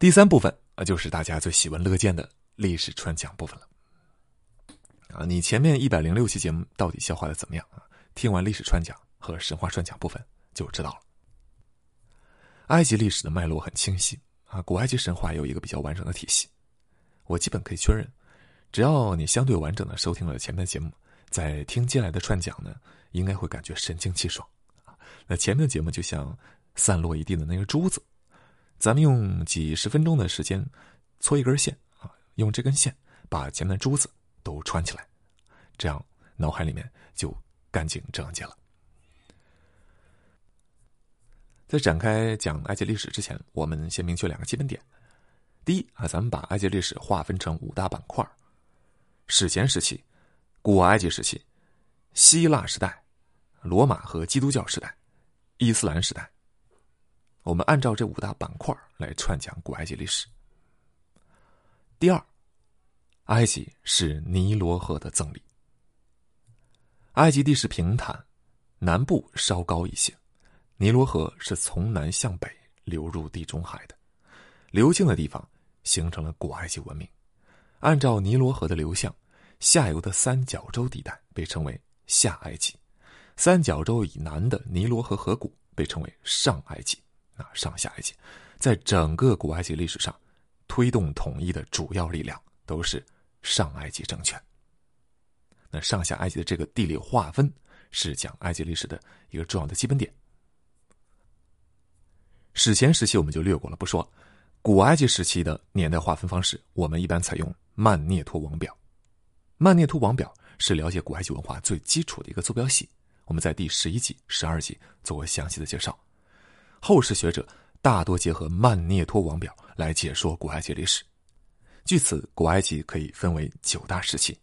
第三部分啊，就是大家最喜闻乐见的历史串讲部分了。啊，你前面一百零六期节目到底消化的怎么样啊？听完历史串讲和神话串讲部分就知道了。埃及历史的脉络很清晰啊，古埃及神话有一个比较完整的体系。我基本可以确认，只要你相对完整的收听了前面的节目，在听接下来的串讲呢，应该会感觉神清气爽啊。那前面的节目就像散落一地的那个珠子，咱们用几十分钟的时间搓一根线啊，用这根线把前面珠子都穿起来，这样脑海里面就干净整洁了。在展开讲埃及历史之前，我们先明确两个基本点。第一啊，咱们把埃及历史划分成五大板块：史前时期、古埃及时期、希腊时代、罗马和基督教时代、伊斯兰时代。我们按照这五大板块来串讲古埃及历史。第二，埃及是尼罗河的赠礼。埃及地势平坦，南部稍高一些。尼罗河是从南向北流入地中海的，流经的地方形成了古埃及文明。按照尼罗河的流向，下游的三角洲地带被称为下埃及，三角洲以南的尼罗河河谷被称为上埃及。啊，上下埃及，在整个古埃及历史上，推动统一的主要力量都是上埃及政权。那上下埃及的这个地理划分是讲埃及历史的一个重要的基本点。史前时期我们就略过了不说，古埃及时期的年代划分方式，我们一般采用曼涅托王表。曼涅托王表是了解古埃及文化最基础的一个坐标系，我们在第十一集、十二集做过详细的介绍。后世学者大多结合曼涅托王表来解说古埃及历史。据此，古埃及可以分为九大时期，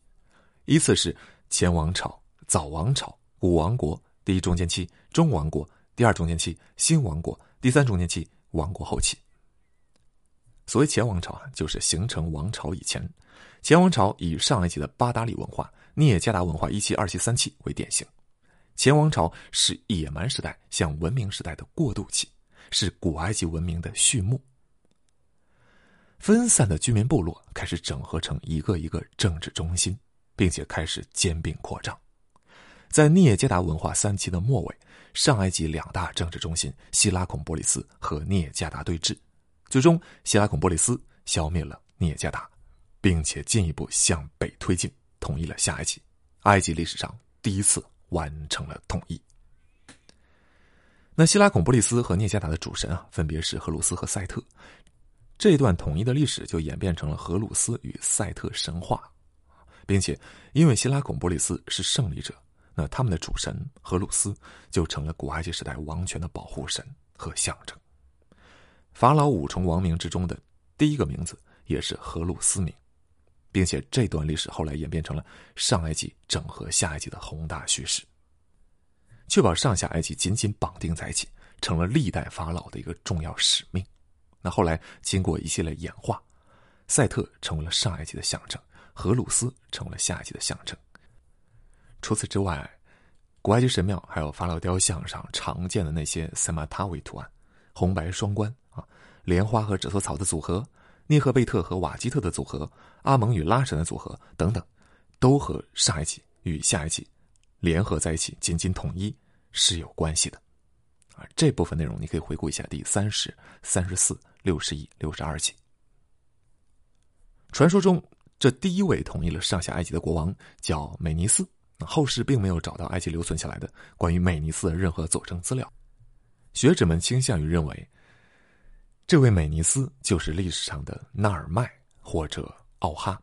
依次是前王朝、早王朝、古王国、第一中间期、中王国、第二中间期、新王国。第三中间期，王国后期。所谓前王朝啊，就是形成王朝以前。前王朝以上一级的巴达里文化、涅加达文化一期、二期、三期为典型。前王朝是野蛮时代向文明时代的过渡期，是古埃及文明的序幕。分散的居民部落开始整合成一个一个政治中心，并且开始兼并扩张。在聂加达文化三期的末尾。上埃及两大政治中心希拉孔波利斯和聂加达对峙，最终希拉孔波利斯消灭了聂加达，并且进一步向北推进，统一了下埃及。埃及历史上第一次完成了统一。那希拉孔布利斯和聂加达的主神啊，分别是荷鲁斯和赛特。这段统一的历史就演变成了荷鲁斯与赛特神话，并且因为希拉孔波利斯是胜利者。那他们的主神荷鲁斯就成了古埃及时代王权的保护神和象征。法老五重王名之中的第一个名字也是荷鲁斯名，并且这段历史后来演变成了上埃及整合下埃及的宏大叙事，确保上下埃及紧紧绑定在一起，成了历代法老的一个重要使命。那后来经过一系列演化，赛特成为了上埃及的象征，荷鲁斯成为了下埃及的象征。除此之外，古埃及神庙还有法老雕像上常见的那些塞马塔维图案，红白双关啊，莲花和紫色草的组合，涅赫贝特和瓦基特的组合，阿蒙与拉神的组合等等，都和上埃及与下埃及联合在一起，紧紧统一是有关系的。啊，这部分内容你可以回顾一下第三十三十四、六十一、六十二集。传说中，这第一位统一了上下埃及的国王叫美尼斯。后世并没有找到埃及留存下来的关于美尼斯的任何佐证资料，学者们倾向于认为，这位美尼斯就是历史上的纳尔迈或者奥哈。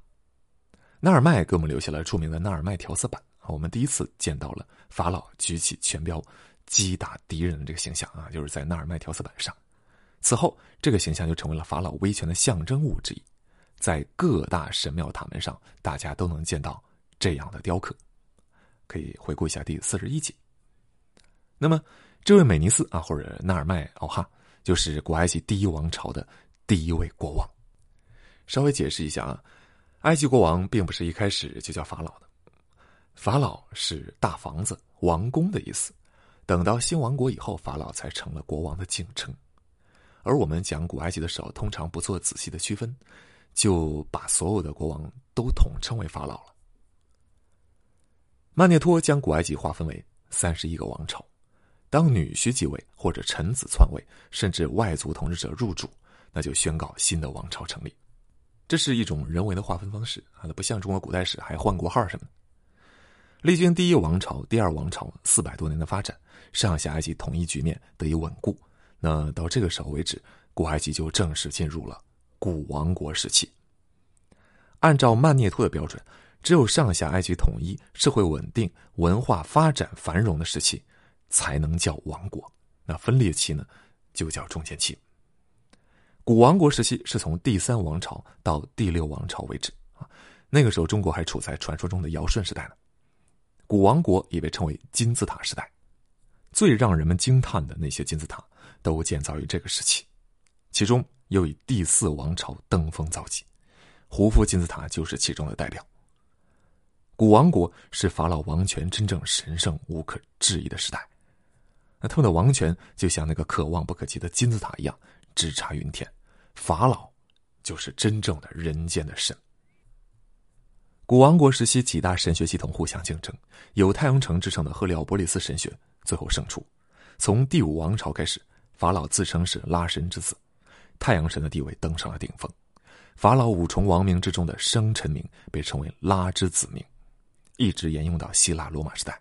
纳尔迈给我们留下了著名的纳尔迈调色板，我们第一次见到了法老举起权标击打敌人的这个形象啊，就是在纳尔迈调色板上。此后，这个形象就成为了法老威权的象征物之一，在各大神庙塔门上，大家都能见到这样的雕刻。可以回顾一下第四十一集。那么，这位美尼斯啊，或者纳尔迈奥哈，就是古埃及第一王朝的第一位国王。稍微解释一下啊，埃及国王并不是一开始就叫法老的，法老是大房子、王宫的意思。等到新王国以后，法老才成了国王的敬称。而我们讲古埃及的时候，通常不做仔细的区分，就把所有的国王都统称为法老了。曼涅托将古埃及划分为三十一个王朝，当女婿继位或者臣子篡位，甚至外族统治者入主，那就宣告新的王朝成立。这是一种人为的划分方式啊，它不像中国古代史还换国号什么。历经第一王朝、第二王朝四百多年的发展，上下埃及统一局面得以稳固。那到这个时候为止，古埃及就正式进入了古王国时期。按照曼涅托的标准，只有上下埃及统一、社会稳定、文化发展繁荣的时期，才能叫王国。那分裂期呢，就叫中间期。古王国时期是从第三王朝到第六王朝为止啊，那个时候中国还处在传说中的尧舜时代呢。古王国也被称为金字塔时代，最让人们惊叹的那些金字塔都建造于这个时期，其中又以第四王朝登峰造极，胡夫金字塔就是其中的代表。古王国是法老王权真正神圣无可置疑的时代，那他们的王权就像那个可望不可及的金字塔一样直插云天，法老就是真正的人间的神。古王国时期，几大神学系统互相竞争，有太阳城之称的赫利奥波利斯神学最后胜出。从第五王朝开始，法老自称是拉神之子，太阳神的地位登上了顶峰。法老五重王名之中的生辰名被称为拉之子名，一直沿用到希腊罗马时代。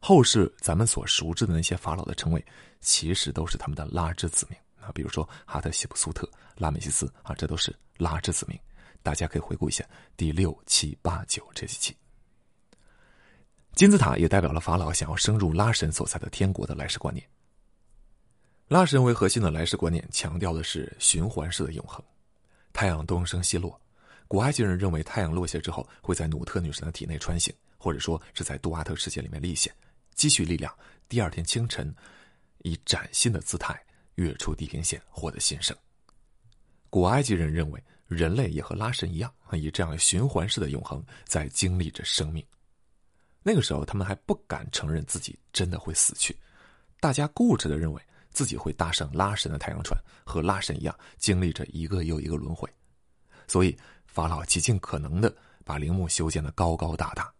后世咱们所熟知的那些法老的称谓，其实都是他们的拉之子名啊，比如说哈特西普苏特、拉美西斯啊，这都是拉之子名。大家可以回顾一下第六、七、八、九这几期。金字塔也代表了法老想要升入拉神所在的天国的来世观念。拉神为核心的来世观念强调的是循环式的永恒。太阳东升西落，古埃及人认为太阳落下之后会在努特女神的体内穿行，或者说是在杜阿特世界里面历险，积蓄力量。第二天清晨，以崭新的姿态跃出地平线，获得新生。古埃及人认为。人类也和拉神一样，以这样循环式的永恒在经历着生命。那个时候，他们还不敢承认自己真的会死去，大家固执的认为自己会搭上拉神的太阳船，和拉神一样经历着一个又一个轮回。所以，法老极尽可能的把陵墓修建的高高大大，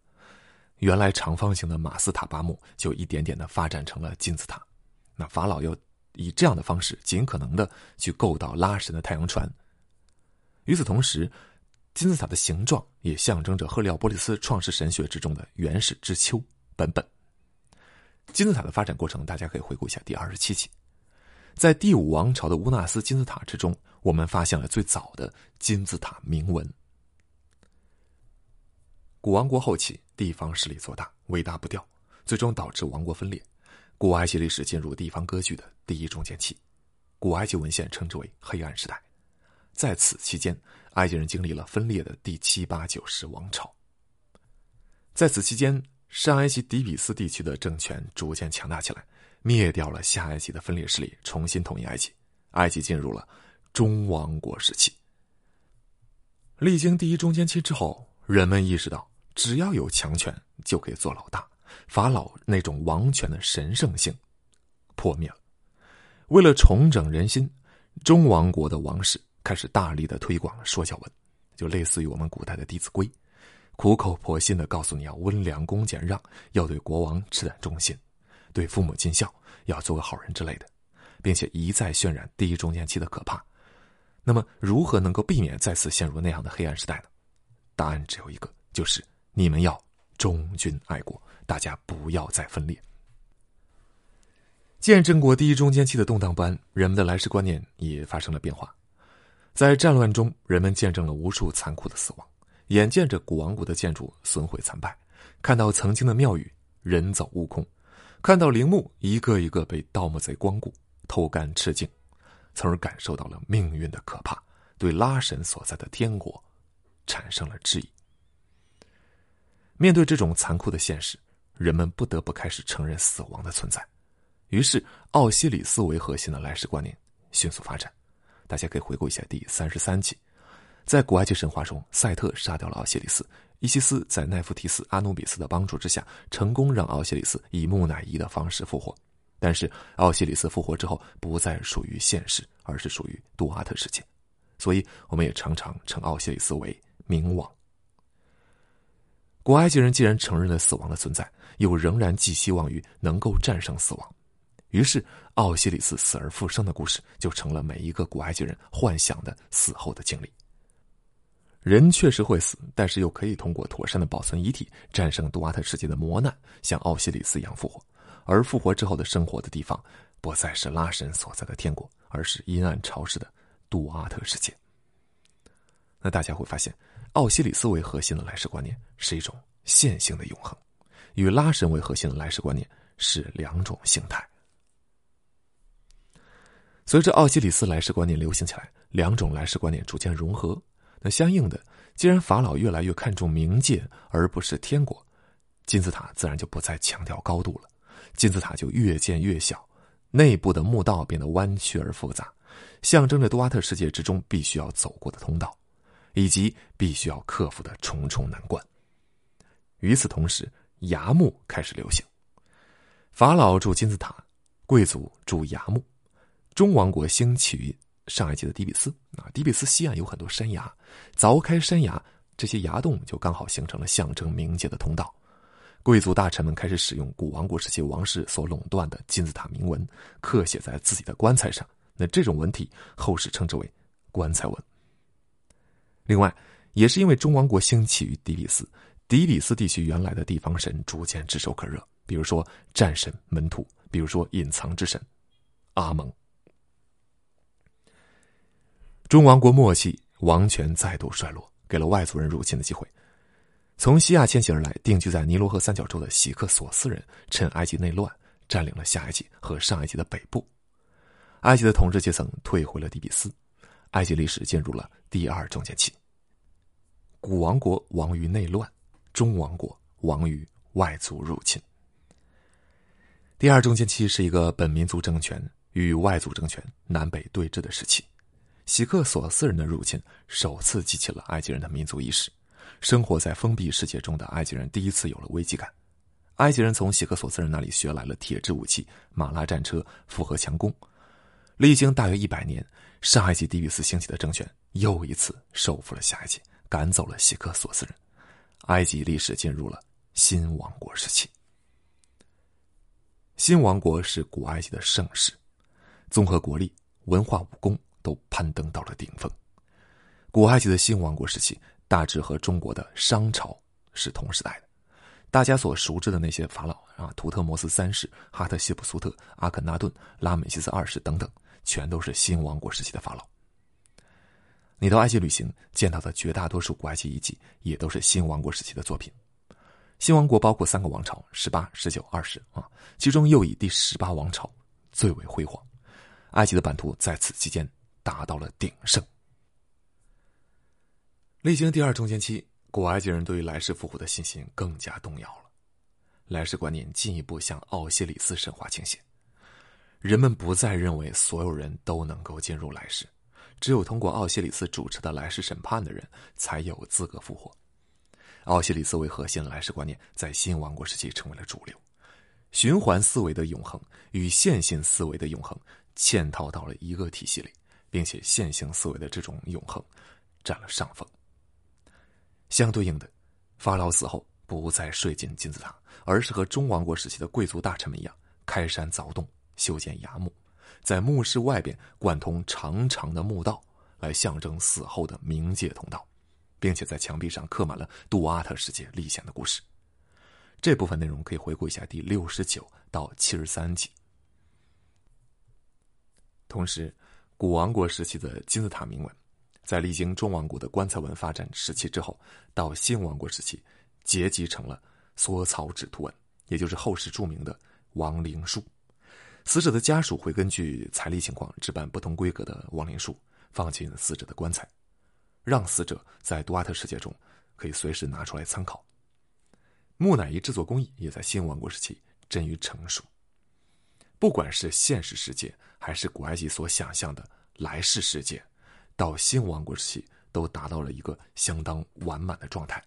原来长方形的马斯塔巴墓就一点点的发展成了金字塔。那法老又以这样的方式尽可能的去构造拉神的太阳船。与此同时，金字塔的形状也象征着赫利奥波利斯创世神学之中的原始之丘本本。金字塔的发展过程，大家可以回顾一下第二十七期。在第五王朝的乌纳斯金字塔之中，我们发现了最早的金字塔铭文。古王国后期，地方势力做大，尾大不掉，最终导致王国分裂。古埃及历史进入地方割据的第一中间期，古埃及文献称之为黑暗时代。在此期间，埃及人经历了分裂的第七、八、九十王朝。在此期间，上埃及底比斯地区的政权逐渐强大起来，灭掉了下埃及的分裂势力，重新统一埃及。埃及进入了中王国时期。历经第一中间期之后，人们意识到，只要有强权就可以做老大，法老那种王权的神圣性破灭了。为了重整人心，中王国的王室。开始大力的推广了说教文，就类似于我们古代的《弟子规》，苦口婆心的告诉你要温良恭俭让，要对国王赤胆忠心，对父母尽孝，要做个好人之类的，并且一再渲染第一中间期的可怕。那么，如何能够避免再次陷入那样的黑暗时代呢？答案只有一个，就是你们要忠君爱国，大家不要再分裂。见证过第一中间期的动荡不安，人们的来世观念也发生了变化。在战乱中，人们见证了无数残酷的死亡，眼见着古王国的建筑损毁残败，看到曾经的庙宇人走悟空，看到陵墓一个一个被盗墓贼光顾、偷干吃净，从而感受到了命运的可怕，对拉神所在的天国产生了质疑。面对这种残酷的现实，人们不得不开始承认死亡的存在，于是奥西里斯为核心的来世观念迅速发展。大家可以回顾一下第三十三集，在古埃及神话中，赛特杀掉了奥西里斯，伊西斯在奈芙提斯、阿努比斯的帮助之下，成功让奥西里斯以木乃伊的方式复活。但是奥西里斯复活之后，不再属于现世，而是属于杜阿特世界，所以我们也常常称奥西里斯为冥王。古埃及人既然承认了死亡的存在，又仍然寄希望于能够战胜死亡，于是奥西里斯死而复生的故事就成了每一个古埃及人幻想的死后的经历。人确实会死，但是又可以通过妥善的保存遗体，战胜杜阿特世界的磨难，像奥西里斯一样复活。而复活之后的生活的地方，不再是拉神所在的天国，而是阴暗潮湿的杜阿特世界。那大家会发现。奥西里斯为核心的来世观念是一种线性的永恒，与拉神为核心的来世观念是两种形态。随着奥西里斯来世观念流行起来，两种来世观念逐渐融合。那相应的，既然法老越来越看重冥界而不是天国，金字塔自然就不再强调高度了，金字塔就越建越小，内部的墓道变得弯曲而复杂，象征着杜阿特世界之中必须要走过的通道。以及必须要克服的重重难关。与此同时，崖墓开始流行。法老住金字塔，贵族住崖墓。中王国兴起于上埃及的底比斯啊，底比斯西岸有很多山崖，凿开山崖，这些崖洞就刚好形成了象征冥界的通道。贵族大臣们开始使用古王国时期王室所垄断的金字塔铭文，刻写在自己的棺材上。那这种文体，后世称之为棺材文。另外，也是因为中王国兴起于底比斯，底比斯地区原来的地方神逐渐炙手可热，比如说战神门徒，比如说隐藏之神阿蒙。中王国末期，王权再度衰落，给了外族人入侵的机会。从西亚迁徙而来、定居在尼罗河三角洲的喜克索斯人，趁埃及内乱，占领了下埃及和上埃及的北部。埃及的统治阶层退回了底比斯，埃及历史进入了第二中间期。古王国亡于内乱，中王国亡于外族入侵。第二中间期是一个本民族政权与外族政权南北对峙的时期。喜克索斯人的入侵首次激起了埃及人的民族意识，生活在封闭世界中的埃及人第一次有了危机感。埃及人从喜克索斯人那里学来了铁制武器、马拉战车、复合强攻。历经大约一百年，上埃及底比斯兴起的政权又一次收复了下埃及。赶走了希克索斯人，埃及历史进入了新王国时期。新王国是古埃及的盛世，综合国力、文化、武功都攀登到了顶峰。古埃及的新王国时期大致和中国的商朝是同时代的。大家所熟知的那些法老啊，图特摩斯三世、哈特西普苏特、阿肯纳顿、拉美西斯二世等等，全都是新王国时期的法老。你到埃及旅行见到的绝大多数古埃及遗迹，也都是新王国时期的作品。新王国包括三个王朝：十八、十九、二十啊，其中又以第十八王朝最为辉煌。埃及的版图在此期间达到了鼎盛。历经第二中间期，古埃及人对于来世复活的信心更加动摇了，来世观念进一步向奥西里斯神话倾斜。人们不再认为所有人都能够进入来世。只有通过奥西里斯主持的来世审判的人，才有资格复活。奥西里斯为核心的来世观念，在新王国时期成为了主流。循环思维的永恒与线性思维的永恒嵌套到了一个体系里，并且线性思维的这种永恒占了上风。相对应的，法老死后不再睡进金字塔，而是和中王国时期的贵族大臣们一样，开山凿洞，修建崖墓。在墓室外边贯通长长的墓道，来象征死后的冥界通道，并且在墙壁上刻满了杜阿特世界历险的故事。这部分内容可以回顾一下第六十九到七十三集。同时，古王国时期的金字塔铭文，在历经中王国的棺材文发展时期之后，到新王国时期，结集成了缩草纸图文，也就是后世著名的亡灵书。死者的家属会根据财力情况置办不同规格的亡灵书，放进死者的棺材，让死者在杜阿特世界中可以随时拿出来参考。木乃伊制作工艺也在新王国时期臻于成熟。不管是现实世界，还是古埃及所想象的来世世界，到新王国时期都达到了一个相当完满的状态。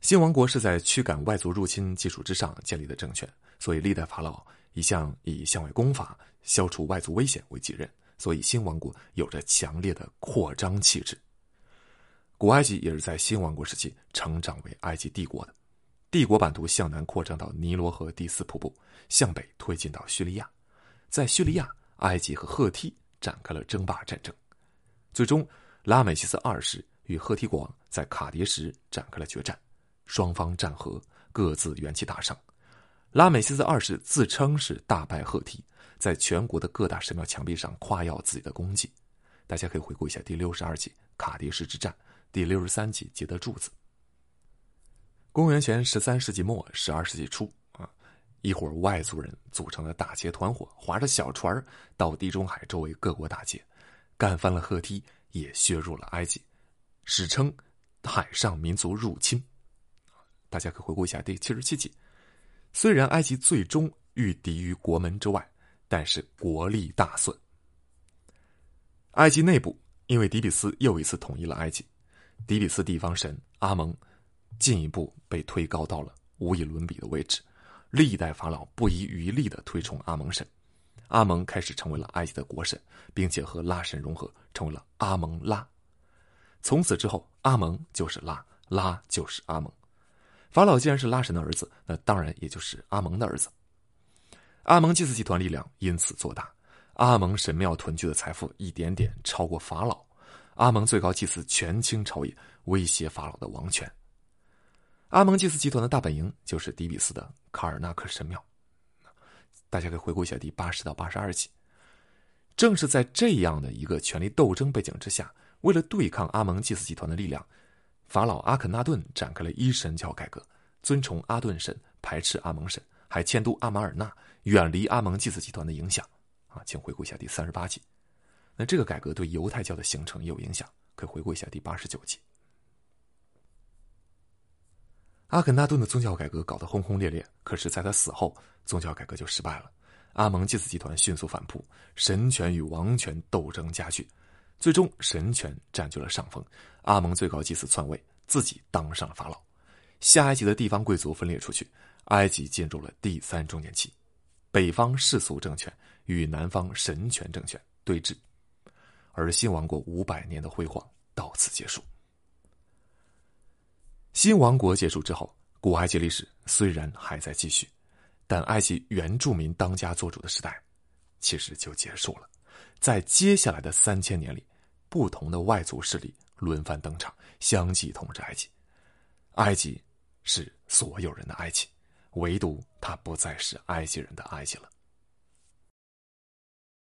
新王国是在驱赶外族入侵基础之上建立的政权，所以历代法老一向以向外攻伐、消除外族危险为己任，所以新王国有着强烈的扩张气质。古埃及也是在新王国时期成长为埃及帝国的，帝国版图向南扩张到尼罗河第四瀑布，向北推进到叙利亚，在叙利亚，埃及和赫梯展开了争霸战争，最终拉美西斯二世与赫梯国王在卡迭什展开了决战，双方战和，各自元气大伤。拉美西斯二世自称是大败赫梯，在全国的各大神庙墙壁上夸耀自己的功绩，大家可以回顾一下第六十二集卡迭什之战。第六十三集，接的柱子。公元前十三世纪末、十二世纪初，一伙外族人组成的打劫团伙，划着小船到地中海周围各国打劫，干翻了赫梯，也削弱了埃及，史称“海上民族入侵”。大家可以回顾一下第七十七集。虽然埃及最终御敌于国门之外，但是国力大损。埃及内部因为底比斯又一次统一了埃及。底比斯地方神阿蒙进一步被推高到了无以伦比的位置，历代法老不遗余力的推崇阿蒙神，阿蒙开始成为了埃及的国神，并且和拉神融合，成为了阿蒙拉。从此之后，阿蒙就是拉，拉就是阿蒙。法老既然是拉神的儿子，那当然也就是阿蒙的儿子。阿蒙祭祀集团力量因此做大，阿蒙神庙囤聚的财富一点点超过法老。阿蒙最高祭祀权倾朝野，威胁法老的王权。阿蒙祭司集团的大本营就是底比斯的卡尔纳克神庙。大家可以回顾一下第八十到八十二集。正是在这样的一个权力斗争背景之下，为了对抗阿蒙祭司集团的力量，法老阿肯纳顿展开了一神教改革，尊崇阿顿神，排斥阿蒙神，还迁都阿马尔纳，远离阿蒙祭司集团的影响。啊，请回顾一下第三十八集。那这个改革对犹太教的形成也有影响，可以回顾一下第八十九集。阿肯纳顿的宗教改革搞得轰轰烈烈，可是在他死后，宗教改革就失败了。阿蒙祭祀集团迅速反扑，神权与王权斗争加剧，最终神权占据了上风。阿蒙最高祭司篡位，自己当上了法老。下埃及的地方贵族分裂出去，埃及进入了第三中年期，北方世俗政权与南方神权政权对峙。而新王国五百年的辉煌到此结束。新王国结束之后，古埃及历史虽然还在继续，但埃及原住民当家作主的时代其实就结束了。在接下来的三千年里，不同的外族势力轮番登场，相继统治埃及。埃及是所有人的埃及，唯独它不再是埃及人的埃及了。